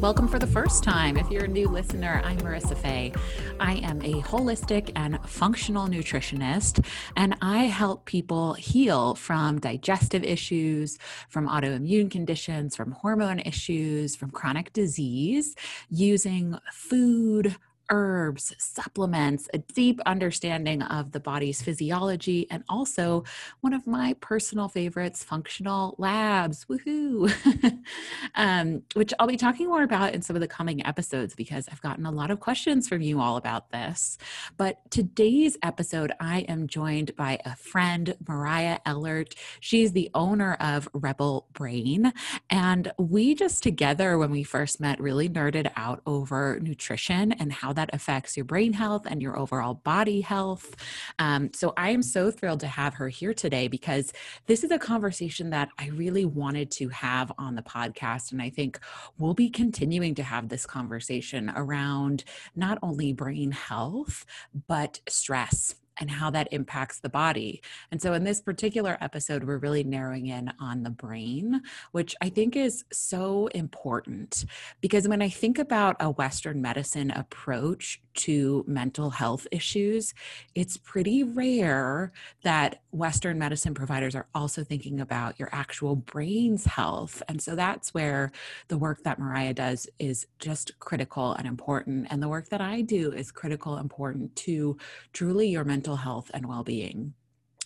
Welcome for the first time. If you're a new listener, I'm Marisa Faye. I am a holistic and functional nutritionist, and I help people heal from digestive issues, from autoimmune conditions, from hormone issues, from chronic disease using food, herbs, supplements, a deep understanding of the body's physiology, and also one of my personal favorites, functional labs. Woohoo! um, which I'll be talking more about in some of the coming episodes because I've gotten a lot of questions from you all about this. But today's episode, I am joined by a friend, Mariah Ellert. She's the owner of Rebel Brain. And we just together, when we first met, really nerded out over nutrition and how that affects your brain health and your overall body health. Um, so I am so thrilled to have her here today because this is a conversation that I really wanted to have on the podcast. And I think we'll be continuing to have this conversation around not only brain health, but stress and how that impacts the body. And so, in this particular episode, we're really narrowing in on the brain, which I think is so important because when I think about a Western medicine approach to mental health issues, it's pretty rare that Western medicine providers are also thinking about your actual brain's health. And so, that's where the work that Mariah does is just critical and important. And the work that I do is critical, important to truly your mental mental health and well being.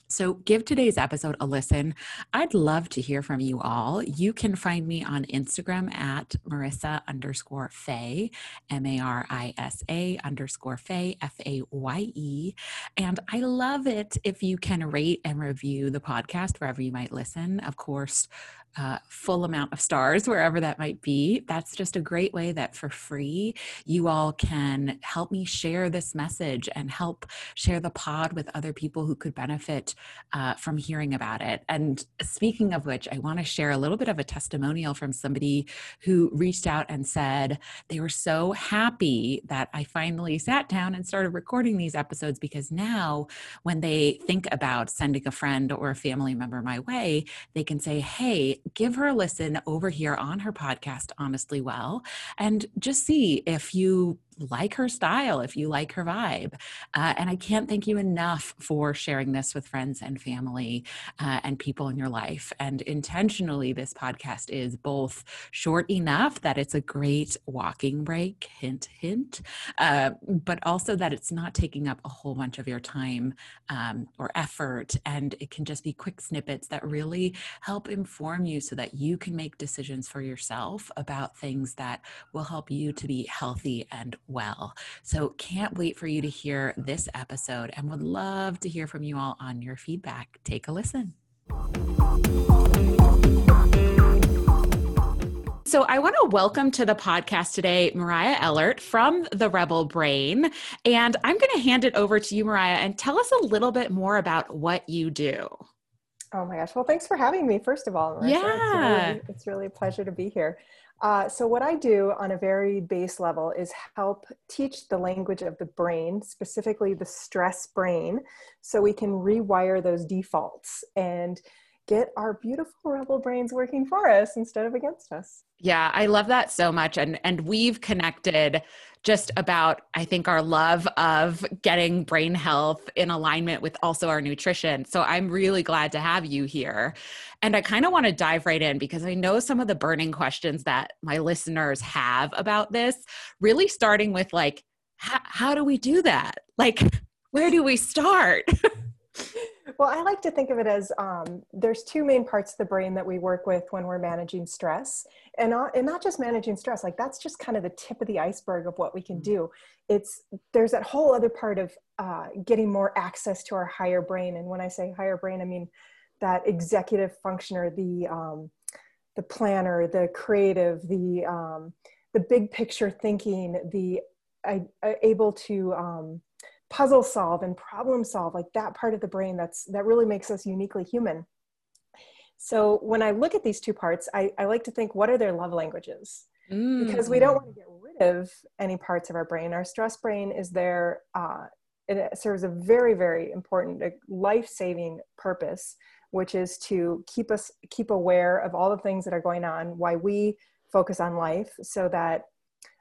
So, give today's episode a listen. I'd love to hear from you all. You can find me on Instagram at Marisa underscore Faye, M A R I S A underscore Faye, F A Y E. And I love it if you can rate and review the podcast wherever you might listen. Of course, uh, full amount of stars, wherever that might be. That's just a great way that for free you all can help me share this message and help share the pod with other people who could benefit uh, from hearing about it. And speaking of which, I want to share a little bit of a testimonial from somebody who reached out and said they were so happy that I finally sat down and started recording these episodes because now when they think about sending a friend or a family member my way, they can say, hey, give her a listen over here on her podcast, Honestly Well, and just see if you like her style, if you like her vibe. Uh, and I can't thank you enough for sharing this with friends and family uh, and people in your life. And intentionally, this podcast is both short enough that it's a great walking break, hint, hint, uh, but also that it's not taking up a whole bunch of your time um, or effort. And it can just be quick snippets that really help inform you so that you can make decisions for yourself about things that will help you to be healthy and well. So, can't wait for you to hear this episode and would love to hear from you all on your feedback. Take a listen. So, I want to welcome to the podcast today Mariah Ellert from the Rebel Brain. And I'm going to hand it over to you, Mariah, and tell us a little bit more about what you do. Oh my gosh. Well, thanks for having me, first of all. Marisa. Yeah. It's really, it's really a pleasure to be here. Uh, so, what I do on a very base level is help teach the language of the brain, specifically the stress brain, so we can rewire those defaults. And get our beautiful rebel brains working for us instead of against us. Yeah, I love that so much. And and we've connected just about I think our love of getting brain health in alignment with also our nutrition. So I'm really glad to have you here. And I kind of want to dive right in because I know some of the burning questions that my listeners have about this, really starting with like, how do we do that? Like, where do we start? well, I like to think of it as um, there's two main parts of the brain that we work with when we're managing stress, and not, and not just managing stress. Like that's just kind of the tip of the iceberg of what we can mm. do. It's there's that whole other part of uh, getting more access to our higher brain, and when I say higher brain, I mean that executive functioner, the um, the planner, the creative, the um, the big picture thinking, the I, I able to um, puzzle solve and problem solve, like that part of the brain that's that really makes us uniquely human. So when I look at these two parts, I, I like to think, what are their love languages? Mm. Because we don't want to get rid of any parts of our brain. Our stress brain is there. Uh, it serves a very, very important, life-saving purpose which is to keep us keep aware of all the things that are going on why we focus on life so that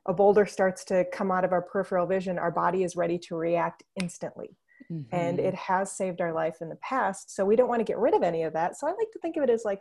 a boulder starts to come out of our peripheral vision, our body is ready to react instantly. Mm-hmm. And it has saved our life in the past. So we don't want to get rid of any of that. So I like to think of it as like,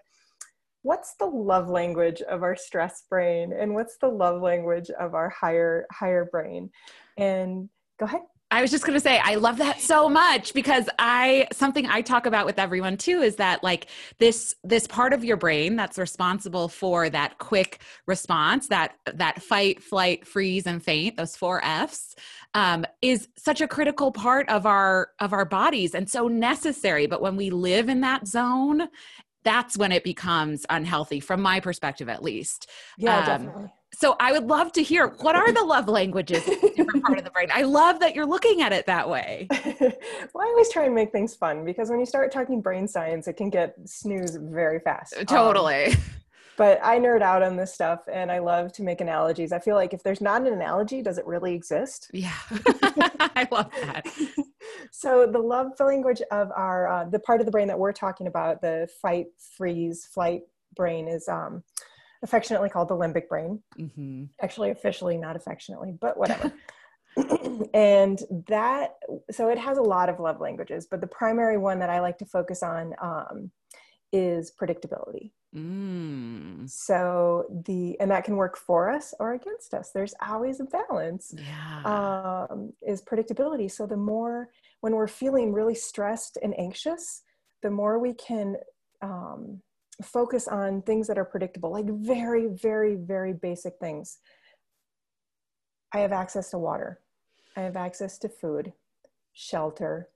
what's the love language of our stress brain and what's the love language of our higher higher brain and go ahead I was just going to say, I love that so much because I, something I talk about with everyone too is that like this, this part of your brain that's responsible for that quick response, that, that fight, flight, freeze, and faint, those four F's, um, is such a critical part of our, of our bodies and so necessary. But when we live in that zone, that's when it becomes unhealthy from my perspective, at least. Yeah, um, definitely so I would love to hear what are the love languages different part of the brain. I love that you're looking at it that way. well, I always try and make things fun because when you start talking brain science, it can get snooze very fast. Uh, totally. Um, but I nerd out on this stuff and I love to make analogies. I feel like if there's not an analogy, does it really exist? Yeah, I love that. so the love language of our uh, the part of the brain that we're talking about, the fight, freeze, flight brain, is um, affectionately called the limbic brain. Mm-hmm. Actually, officially not affectionately, but whatever. and that, so it has a lot of love languages, but the primary one that I like to focus on um, is predictability. Mm. So the and that can work for us or against us. There's always a balance. Yeah. Um, is predictability. So the more when we're feeling really stressed and anxious, the more we can um, focus on things that are predictable, like very, very, very basic things. I have access to water. I have access to food, shelter.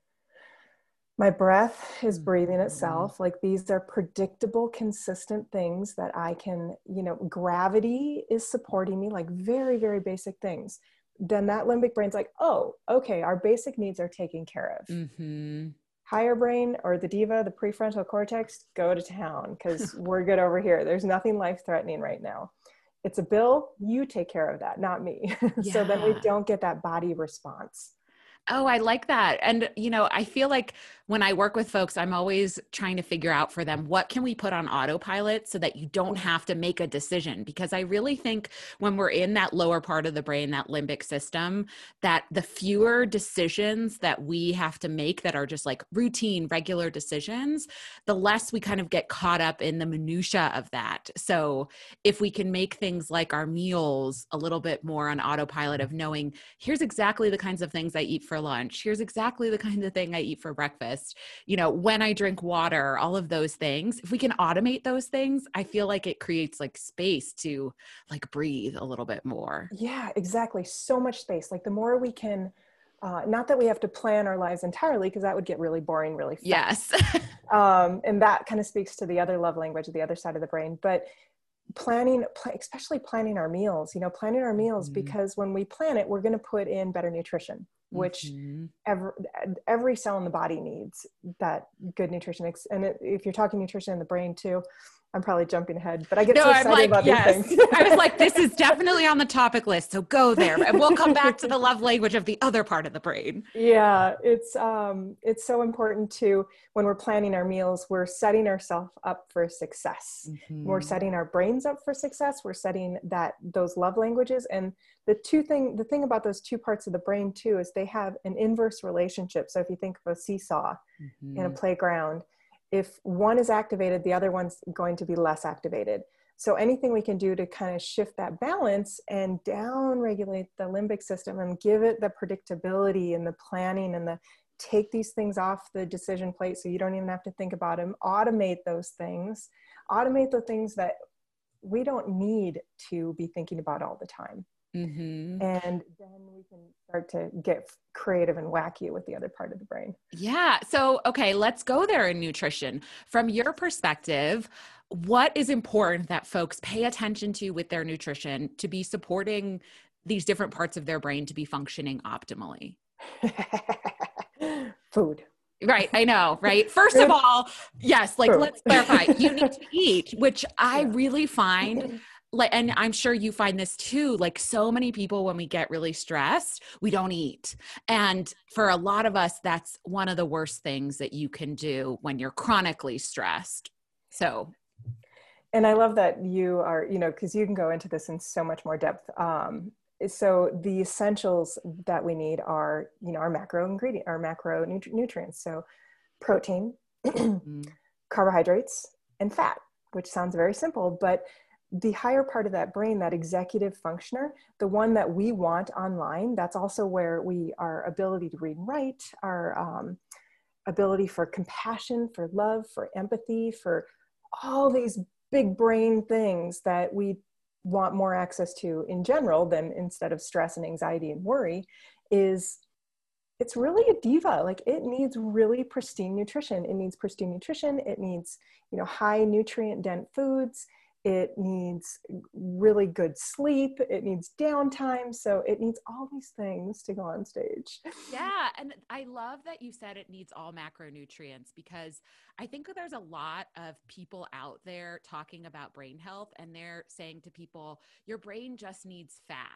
My breath is breathing mm-hmm. itself. Like these are predictable, consistent things that I can, you know, gravity is supporting me, like very, very basic things. Then that limbic brain's like, oh, okay, our basic needs are taken care of. Mm-hmm higher brain or the diva, the prefrontal cortex, go to town because we're good over here. There's nothing life threatening right now. It's a bill, you take care of that, not me. Yeah. so then we don't get that body response. Oh, I like that. And, you know, I feel like when I work with folks, I'm always trying to figure out for them what can we put on autopilot so that you don't have to make a decision. Because I really think when we're in that lower part of the brain, that limbic system, that the fewer decisions that we have to make that are just like routine, regular decisions, the less we kind of get caught up in the minutia of that. So if we can make things like our meals a little bit more on autopilot of knowing here's exactly the kinds of things I eat for lunch, here's exactly the kind of thing I eat for breakfast breakfast, you know, when I drink water, all of those things. If we can automate those things, I feel like it creates like space to like breathe a little bit more. Yeah, exactly. So much space. Like the more we can uh, not that we have to plan our lives entirely because that would get really boring really fast. Yes. um, and that kind of speaks to the other love language, the other side of the brain. But planning, especially planning our meals, you know, planning our meals mm-hmm. because when we plan it, we're going to put in better nutrition which mm-hmm. every, every cell in the body needs that good nutrition. And if you're talking nutrition in the brain too, I'm probably jumping ahead, but I get no, so excited like, about yes. these things. I was like, this is definitely on the topic list, so go there, and we'll come back to the love language of the other part of the brain. Yeah, it's um, it's so important to when we're planning our meals, we're setting ourselves up for success. Mm-hmm. We're setting our brains up for success. We're setting that those love languages, and the two thing the thing about those two parts of the brain too is they have an inverse relationship. So if you think of a seesaw mm-hmm. in a playground if one is activated, the other one's going to be less activated. So anything we can do to kind of shift that balance and down regulate the limbic system and give it the predictability and the planning and the take these things off the decision plate so you don't even have to think about them, automate those things, automate the things that we don't need to be thinking about all the time. Mm-hmm. And then we can start to get creative and wacky with the other part of the brain. Yeah. So, okay, let's go there in nutrition. From your perspective, what is important that folks pay attention to with their nutrition to be supporting these different parts of their brain to be functioning optimally? Food. Right, I know, right? First of all, yes, like Food. let's clarify. You need to eat, which I really find like and i'm sure you find this too like so many people when we get really stressed we don't eat and for a lot of us that's one of the worst things that you can do when you're chronically stressed so and I love that you are, you know, because you can go into this in so much more depth. Um, so the essentials that we need are, you know, our macro ingredient, our macro nutri- nutrients. So protein, mm. carbohydrates, and fat, which sounds very simple, but the higher part of that brain, that executive functioner, the one that we want online, that's also where we, our ability to read and write, our um, ability for compassion, for love, for empathy, for all these big brain things that we want more access to in general than instead of stress and anxiety and worry is it's really a diva. Like it needs really pristine nutrition. It needs pristine nutrition. It needs you know high nutrient dense foods it needs really good sleep it needs downtime so it needs all these things to go on stage. Yeah and i love that you said it needs all macronutrients because i think there's a lot of people out there talking about brain health and they're saying to people your brain just needs fat.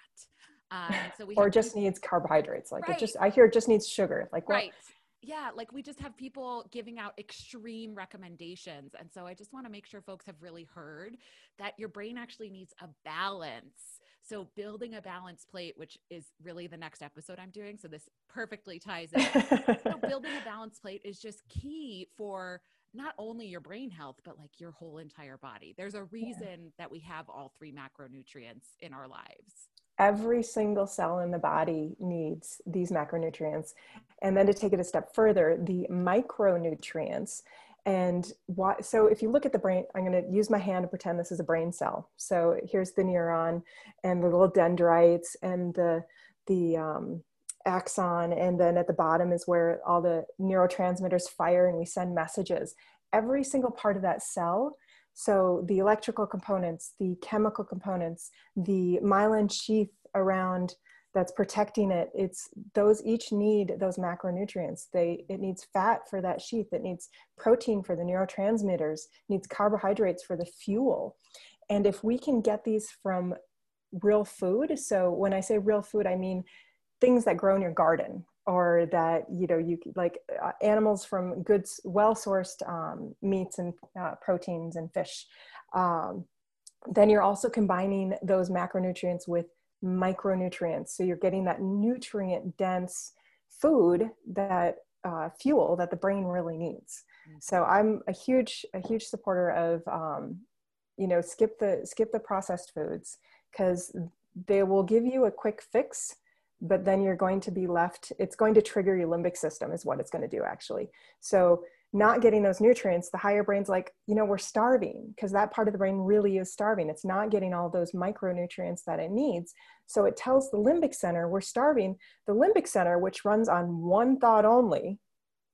Um, so we or just needs carbohydrates like right. it just i hear it just needs sugar like right yeah, like we just have people giving out extreme recommendations. And so I just want to make sure folks have really heard that your brain actually needs a balance. So building a balance plate, which is really the next episode I'm doing. So this perfectly ties in. so building a balance plate is just key for not only your brain health, but like your whole entire body. There's a reason yeah. that we have all three macronutrients in our lives every single cell in the body needs these macronutrients. And then to take it a step further, the micronutrients. And why, so if you look at the brain, I'm going to use my hand to pretend this is a brain cell. So here's the neuron and the little dendrites and the, the um, axon. And then at the bottom is where all the neurotransmitters fire and we send messages. Every single part of that cell so the electrical components, the chemical components, the myelin sheath around that's protecting it, it's those each need those macronutrients. They it needs fat for that sheath, it needs protein for the neurotransmitters, needs carbohydrates for the fuel. And if we can get these from real food, so when I say real food, I mean things that grow in your garden, or that you know you like uh, animals from good well sourced um, meats and uh, proteins and fish um, then you're also combining those macronutrients with micronutrients so you're getting that nutrient dense food that uh, fuel that the brain really needs mm-hmm. so i'm a huge a huge supporter of um, you know skip the skip the processed foods because they will give you a quick fix but then you're going to be left it's going to trigger your limbic system is what it's going to do actually. So not getting those nutrients the higher brain's like you know we're starving because that part of the brain really is starving. It's not getting all those micronutrients that it needs. So it tells the limbic center we're starving. The limbic center which runs on one thought only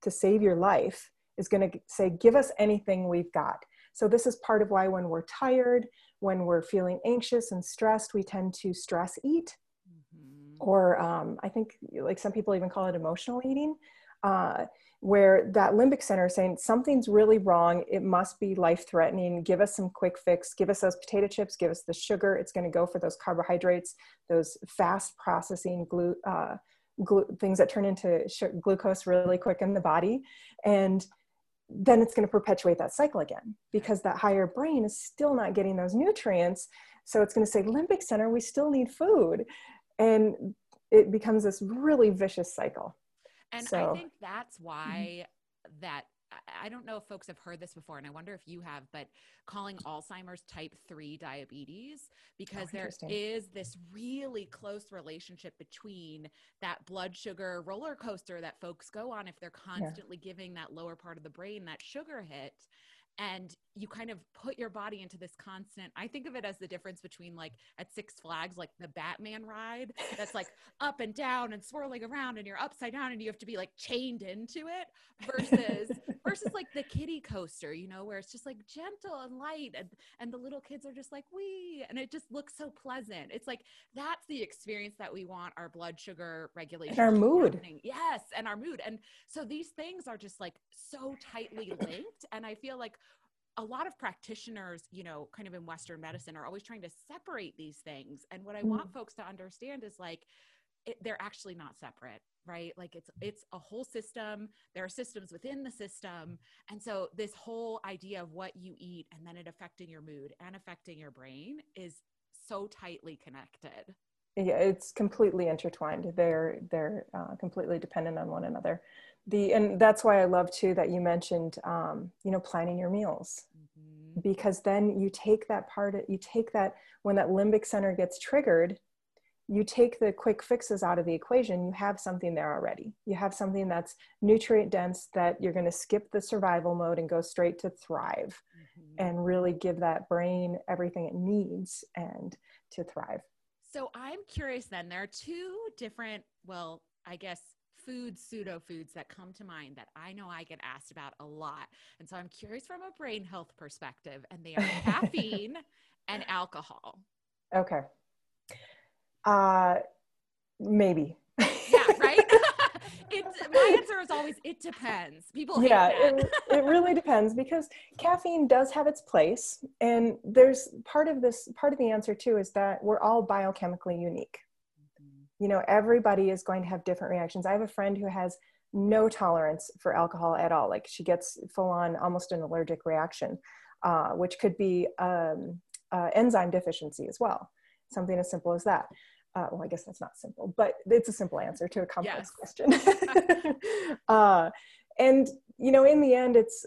to save your life is going to say give us anything we've got. So this is part of why when we're tired when we're feeling anxious and stressed we tend to stress eat mm-hmm. Or um, I think like some people even call it emotional eating, uh, where that limbic center is saying something's really wrong. It must be life threatening. Give us some quick fix. Give us those potato chips. Give us the sugar. It's going to go for those carbohydrates, those fast processing glu- uh, glu- things that turn into sh- glucose really quick in the body. And then it's going to perpetuate that cycle again because that higher brain is still not getting those nutrients. So it's going to say, limbic center, we still need food and it becomes this really vicious cycle and so. i think that's mm-hmm. why that I don't know if folks have heard this before, and I wonder if you have, but calling Alzheimer's type 3 diabetes, because oh, there is this really close relationship between that blood sugar roller coaster that folks go on if they're constantly yeah. giving that lower part of the brain that sugar hit and you kind of put your body into this constant i think of it as the difference between like at six flags like the batman ride that's like up and down and swirling around and you're upside down and you have to be like chained into it versus versus like the kiddie coaster you know where it's just like gentle and light and and the little kids are just like we and it just looks so pleasant. It's like that's the experience that we want our blood sugar regulation and our mood. happening. yes and our mood. And so these things are just like so tightly linked and i feel like a lot of practitioners, you know, kind of in Western medicine are always trying to separate these things. And what I mm. want folks to understand is like, it, they're actually not separate right like it's it's a whole system there are systems within the system and so this whole idea of what you eat and then it affecting your mood and affecting your brain is so tightly connected yeah it's completely intertwined they're they're uh, completely dependent on one another the and that's why i love too that you mentioned um, you know planning your meals mm-hmm. because then you take that part you take that when that limbic center gets triggered you take the quick fixes out of the equation, you have something there already. You have something that's nutrient dense that you're going to skip the survival mode and go straight to thrive mm-hmm. and really give that brain everything it needs and to thrive. So I'm curious then, there are two different, well, I guess food pseudo foods that come to mind that I know I get asked about a lot. And so I'm curious from a brain health perspective, and they are caffeine and alcohol. Okay. Uh, maybe. yeah, right. it's my answer is always it depends. People yeah, it, it really depends because caffeine does have its place, and there's part of this part of the answer too is that we're all biochemically unique. You know, everybody is going to have different reactions. I have a friend who has no tolerance for alcohol at all. Like she gets full on almost an allergic reaction, uh, which could be um, uh, enzyme deficiency as well. Something as simple as that uh, well, I guess that's not simple, but it's a simple answer to a complex yes. question. uh, and, you know, in the end, it's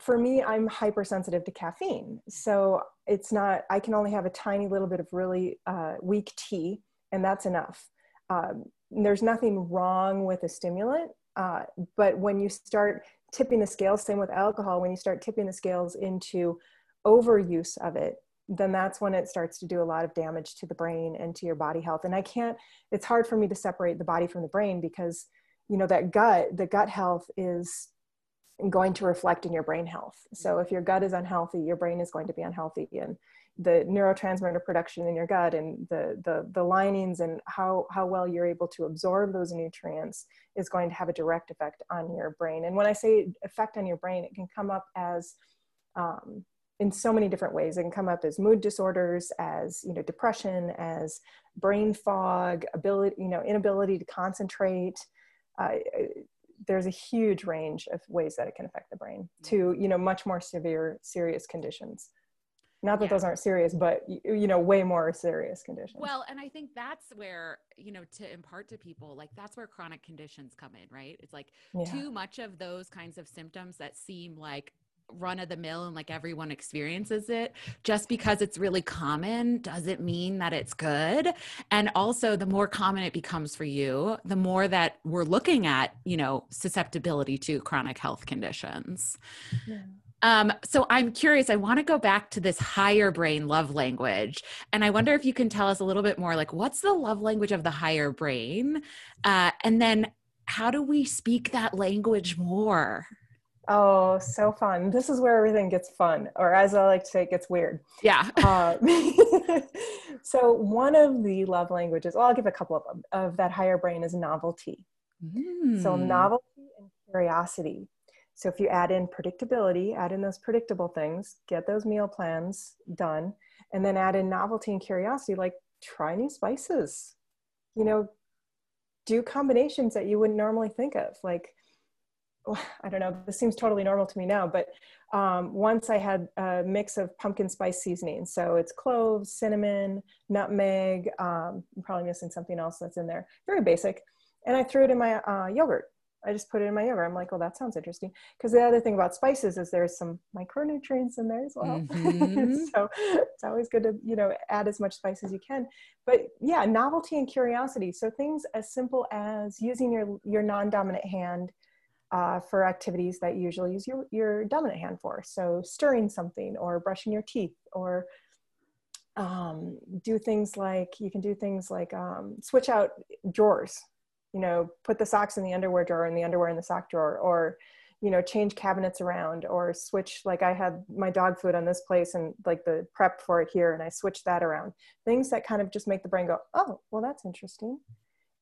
for me, I'm hypersensitive to caffeine. So it's not, I can only have a tiny little bit of really uh, weak tea, and that's enough. Um, there's nothing wrong with a stimulant, uh, but when you start tipping the scales, same with alcohol, when you start tipping the scales into overuse of it, then that's when it starts to do a lot of damage to the brain and to your body health. And i can't it's hard for me to separate the body from the brain because you know that gut the gut health is going to reflect in your brain health. So if your gut is unhealthy your brain is going to be unhealthy. And the neurotransmitter production in your gut and the the, the linings and how how well you're able to absorb those nutrients is going to have a direct effect on your brain and when i say effect on your brain it can come up as um, in so many different ways. It can come up as mood disorders, as you know, depression, as brain fog, ability, you know, inability to concentrate. Uh, there's a huge range of ways that it can affect the brain to you know much more severe, serious conditions. Not that yeah. those aren't serious, but you know, way more serious conditions. Well, and I think that's where you know to impart to people like that's where chronic conditions come in, right? It's like yeah. too much of those kinds of symptoms that seem like run of the mill and like everyone experiences it just because it's really common doesn't mean that it's good and also the more common it becomes for you the more that we're looking at you know susceptibility to chronic health conditions yeah. Um, so I'm curious, I want to go back to this higher brain love language. And I wonder if you can tell us a little bit more like, what's the love language of the higher brain? Uh, and then how do we speak that language more? Oh, so fun. This is where everything gets fun, or as I like to say, it gets weird. Yeah. Uh, so, one of the love languages, well, I'll give a couple of them, of that higher brain is novelty. Mm. So, novelty and curiosity. So, if you add in predictability, add in those predictable things, get those meal plans done, and then add in novelty and curiosity, like try new spices, you know, do combinations that you wouldn't normally think of. Like, I don't know, this seems totally normal to me now, but um, once I had a mix of pumpkin spice seasoning. So it's cloves, cinnamon, nutmeg. Um, I'm probably missing something else that's in there. Very basic. And I threw it in my uh, yogurt. I just put it in my yogurt. I'm like, well, that sounds interesting. Because the other thing about spices is there's some micronutrients in there as well. Mm-hmm. so it's always good to, you know, add as much spice as you can. But yeah, novelty and curiosity. So things as simple as using your, your non-dominant hand uh, for activities that you usually use your, your dominant hand for. So stirring something or brushing your teeth or um, do things like, you can do things like um, switch out drawers, you know, put the socks in the underwear drawer and the underwear in the sock drawer or, you know, change cabinets around or switch, like I had my dog food on this place and like the prep for it here and I switched that around. Things that kind of just make the brain go, oh, well, that's interesting.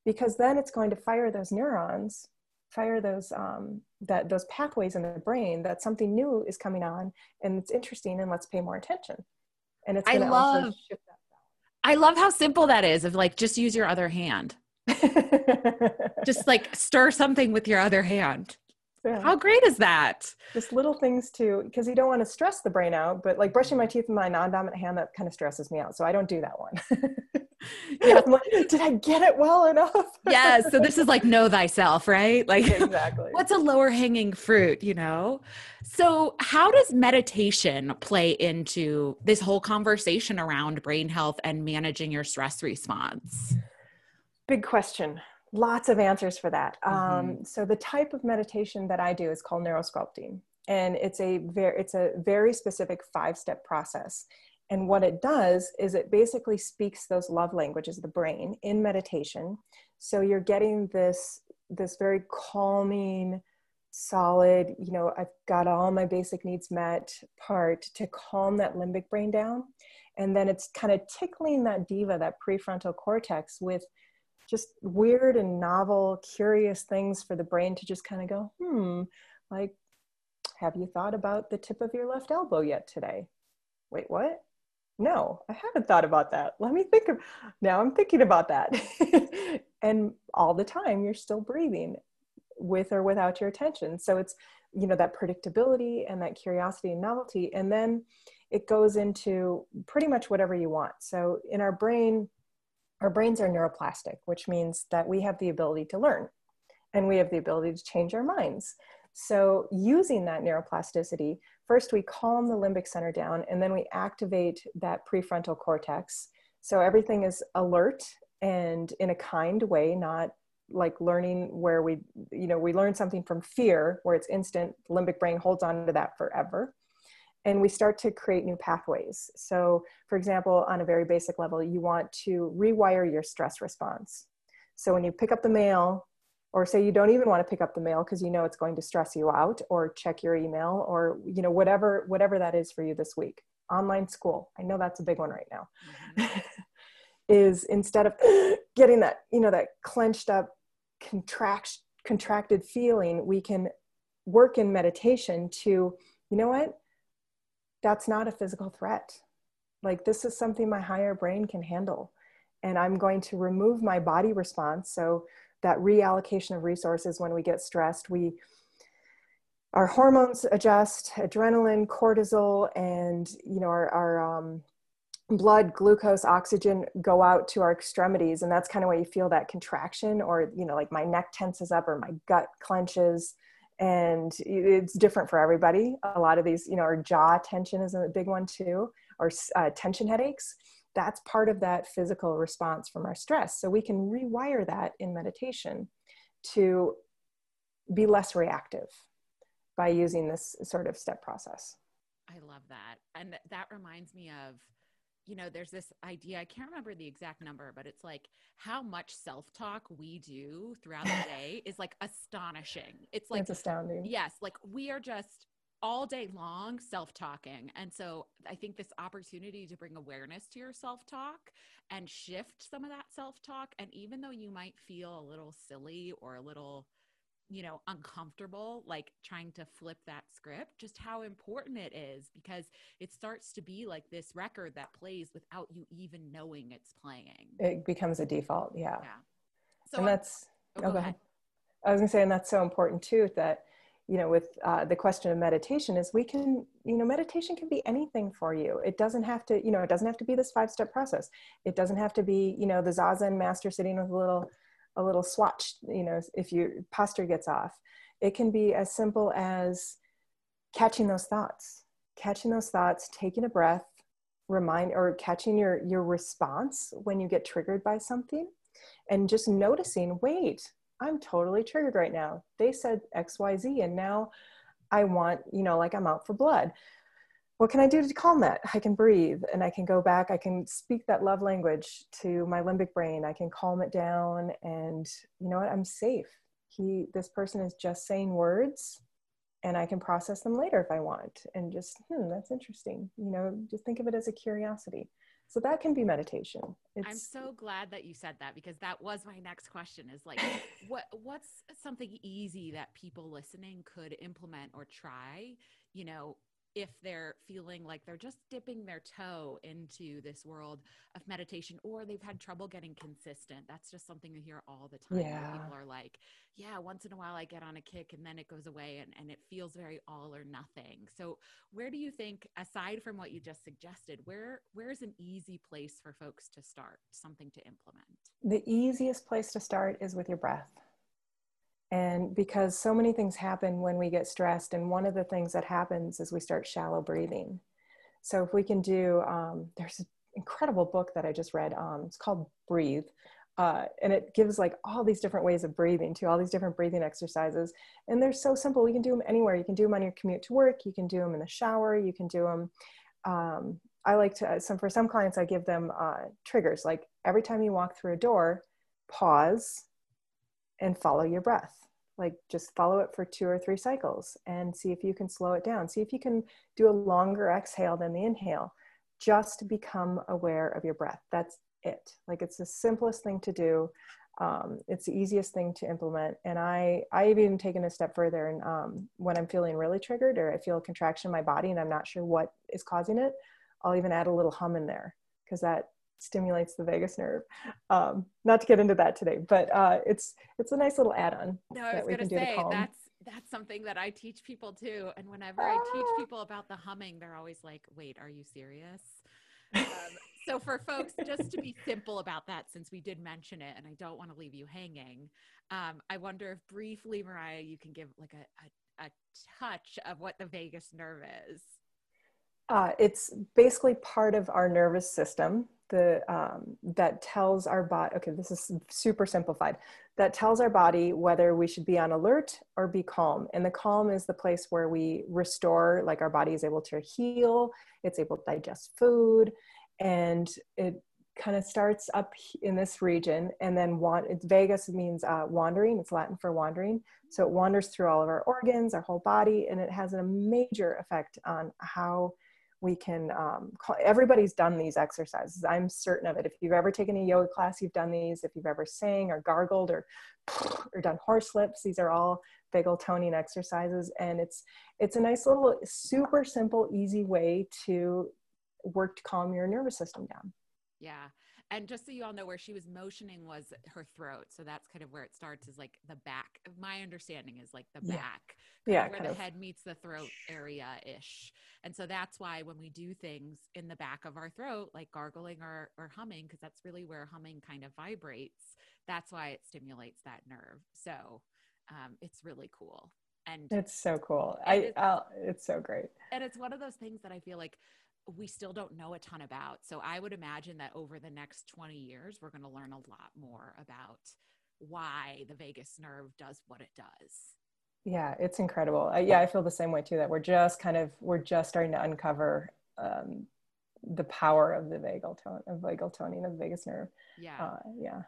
Because then it's going to fire those neurons fire those um, that those pathways in the brain that something new is coming on and it's interesting and let's pay more attention and it's i love i love how simple that is of like just use your other hand just like stir something with your other hand. Yeah. How great is that? Just little things too, because you don't want to stress the brain out, but like brushing my teeth with my non dominant hand, that kind of stresses me out. So I don't do that one. yeah. Like, did I get it well enough? yeah. So this is like know thyself, right? Like exactly. What's a lower hanging fruit, you know? So how does meditation play into this whole conversation around brain health and managing your stress response? Big question lots of answers for that. Um, mm-hmm. Um, so the type of meditation that I do is called neurosculpting, and it's a very it's a very specific five step process. And what it does is it basically speaks those love languages of the brain in meditation. So you're getting this this very calming, solid, you know, I've got all my basic needs met part to calm that limbic brain down. And then it's kind of tickling that diva, that prefrontal cortex with just weird and novel, curious things for the brain to just kind of go, hmm, like, have you thought about the tip of your left elbow yet today? Wait, what? No, I haven't thought about that. Let me think of now I'm thinking about that. and all the time you're still breathing with or without your attention. So it's, you know, that predictability and that curiosity and novelty. And then it goes into pretty much whatever you want. So in our brain, our brains are neuroplastic, which means that we have the ability to learn and we have the ability to change our minds. So, using that neuroplasticity, first we calm the limbic center down and then we activate that prefrontal cortex. So, everything is alert and in a kind way, not like learning where we, you know, we learn something from fear where it's instant, limbic brain holds on to that forever and we start to create new pathways. So, for example, on a very basic level, you want to rewire your stress response. So, when you pick up the mail, or say you don't even want to pick up the mail because you know it's going to stress you out, or check your email, or you know whatever whatever that is for you this week. Online school, I know that's a big one right now. Mm-hmm. is instead of getting that you know that clenched up contract contracted feeling, we can work in meditation to you know what that's not a physical threat. Like, this is something my higher brain can handle. And I'm going to remove my body response. So, that reallocation of resources when we get stressed, we our hormones adjust, adrenaline, cortisol, and you know our, our um, blood, glucose, oxygen go out to our extremities, and that's kind of why you feel that contraction, or you know, like my neck tenses up or my gut clenches and it's different for everybody. A lot of these you know our jaw tension is a big one too or uh, tension headaches. That's part of that physical response from our stress. So we can rewire that in meditation to be less reactive by using this sort of step process. I love that. And that reminds me of you know, there's this idea, I can't remember the exact number, but it's like how much self talk we do throughout the day is like astonishing. It's like, it's astounding. Yes. Like we are just all day long self talking. And so I think this opportunity to bring awareness to your self talk and shift some of that self talk. And even though you might feel a little silly or a little, you know, uncomfortable, like trying to flip that script, just how important it is because it starts to be like this record that plays without you even knowing it's playing. It becomes a default. Yeah. Yeah. So and that's, oh, go, oh, go ahead. ahead. I was gonna say, and that's so important too, that, you know, with uh, the question of meditation is we can, you know, meditation can be anything for you. It doesn't have to, you know, it doesn't have to be this five step process. It doesn't have to be, you know, the Zazen master sitting with a little, a little swatch, you know, if your posture gets off. It can be as simple as catching those thoughts, catching those thoughts, taking a breath, remind or catching your your response when you get triggered by something and just noticing, wait, I'm totally triggered right now. They said XYZ and now I want, you know, like I'm out for blood what can I do to calm that? I can breathe and I can go back. I can speak that love language to my limbic brain. I can calm it down and you know what? I'm safe. He, this person is just saying words and I can process them later if I want. And just, hmm, that's interesting. You know, just think of it as a curiosity. So that can be meditation. It's, I'm so glad that you said that because that was my next question is like, what, what's something easy that people listening could implement or try, you know, if they're feeling like they're just dipping their toe into this world of meditation or they've had trouble getting consistent. That's just something you hear all the time. Yeah. People are like, yeah, once in a while I get on a kick and then it goes away and, and it feels very all or nothing. So where do you think, aside from what you just suggested, where where's an easy place for folks to start, something to implement? The easiest place to start is with your breath and because so many things happen when we get stressed and one of the things that happens is we start shallow breathing. So if we can do um, there's an incredible book that i just read um, it's called breathe uh, and it gives like all these different ways of breathing to all these different breathing exercises. And they're so simple. We can do them anywhere. You can do them on your commute to work. You can do them in the shower. You can do them um, i like to some for some clients i give them uh, triggers. Like every time you walk through a door pause and follow your breath like just follow it for two or three cycles and see if you can slow it down. See if you can do a longer exhale than the inhale. Just become aware of your breath. That's it. Like it's the simplest thing to do. Um, it's the easiest thing to implement. And i i've even taken a step further and um, when i'm feeling really triggered or i feel a contraction in my body and i'm not sure what is causing it i'll even add a little hum in there because that stimulates the vagus nerve. Um, not to get into that today, but uh, it's it's a nice little add-on. No, I was going to say that's that's something that I teach people too. And whenever ah. I teach ah. people about the humming, they're always like, "Wait, are you serious?" Um, so for folks, just to be simple about that, since we did mention it, and I don't want to leave you hanging, um, I wonder if briefly, Mariah, you can give like a, a, a touch of what the vagus nerve is. Uh, it's basically part of our nervous system the um, that tells our body okay this is super simplified that tells our body whether we should be on alert or be calm. And the calm is the place where we restore like our body is able to heal it's able to digest food and it kind of starts up in this region and then want it's vagus means uh, wandering it's latin for wandering. So it wanders through all of our organs our whole body and it has a major effect on how we can um, call, everybody's done these exercises. I'm certain of it. If you've ever taken a yoga class you've done these. If you've ever sang or gargled or or done horse lips these are all vagal toning exercises. And it's it's a nice little super simple easy way to work to calm your nervous system down. Yeah and just so you all know where she was motioning was her throat. So that's kind of where it starts is like the back. My understanding is like the yeah. back yeah where the of. head meets the throat area ish and so that's why when we do things in the back of our throat like gargling or, or humming because that's really where humming kind of vibrates that's why it stimulates that nerve. So um, it's really cool. And it's so cool. i it's, it's so great. and it's one of those things that i feel like we still don't know a ton about. So I would imagine that over the next 20 years, we're going to learn a lot more about why the vagus nerve does what it does. Yeah, it's incredible. Uh, yeah, I feel the same way too. That we're just kind of we're just starting to uncover um, the power of the vagal tone of vagal toning of the vagus nerve. Yeah, uh, yeah.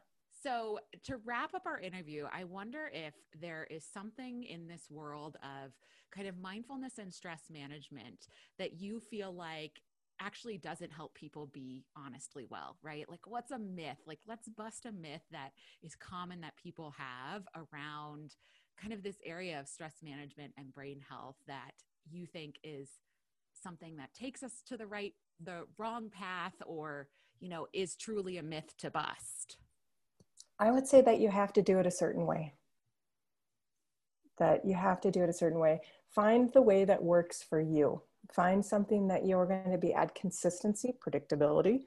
So, to wrap up our interview, I wonder if there is something in this world of kind of mindfulness and stress management that you feel like actually doesn't help people be honestly well, right? Like, what's a myth? Like, let's bust a myth that is common that people have around kind of this area of stress management and brain health that you think is something that takes us to the right the wrong path or you know is truly a myth to bust I would say that you have to do it a certain way. That you have to do it a certain way. Find the way that works for you. Find something that you're going to be add consistency, predictability,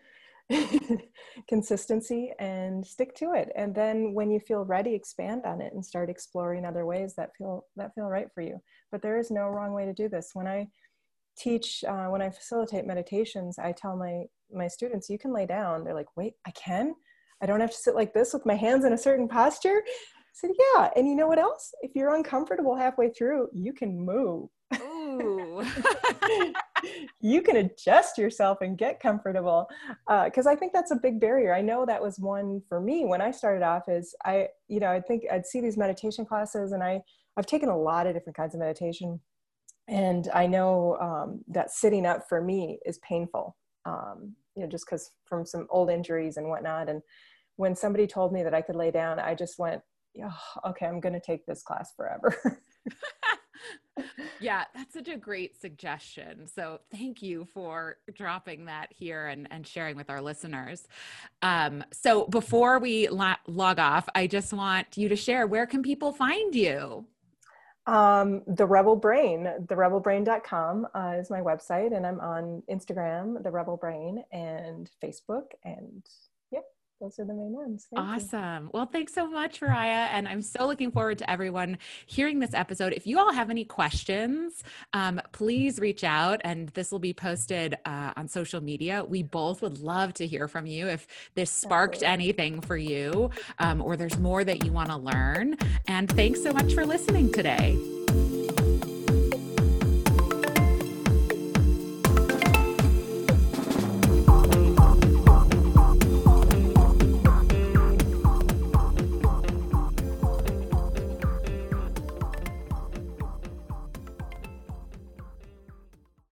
consistency, and stick to it. And then when you feel ready, expand on it and start exploring other ways that feel that feel right for you. But there is no wrong way to do this. When I teach, uh, when I facilitate meditations, I tell my my students, you can lay down. They're like, wait, I can I don't have to sit like this with my hands in a certain posture. I said, yeah. And you know what else? If you're uncomfortable halfway through, you can move. Ooh. you can adjust yourself and get comfortable. Because uh, I think that's a big barrier. I know that was one for me when I started off is I, you know, I think I'd see these meditation classes and I, I've taken a lot of different kinds of meditation. And I know um, that sitting up for me is painful. Um, you know, just because from some old injuries and whatnot. And when somebody told me that I could lay down, I just went, oh, okay, I'm going to take this class forever. yeah, that's such a great suggestion. So thank you for dropping that here and, and sharing with our listeners. Um, so before we lo- log off, I just want you to share where can people find you? Um, the Rebel Brain, therebelbrain.com uh, is my website, and I'm on Instagram, the Rebel Brain, and Facebook, and those are the main ones. Thank awesome. You. Well, thanks so much, Marisa. And I'm so looking forward to everyone hearing this episode. If you all have any questions, um, please reach out and this will be posted uh, on social media. We both would love to hear from you if this sparked Absolutely. anything for you um, or there's more that you want to learn. And thanks so much for listening today.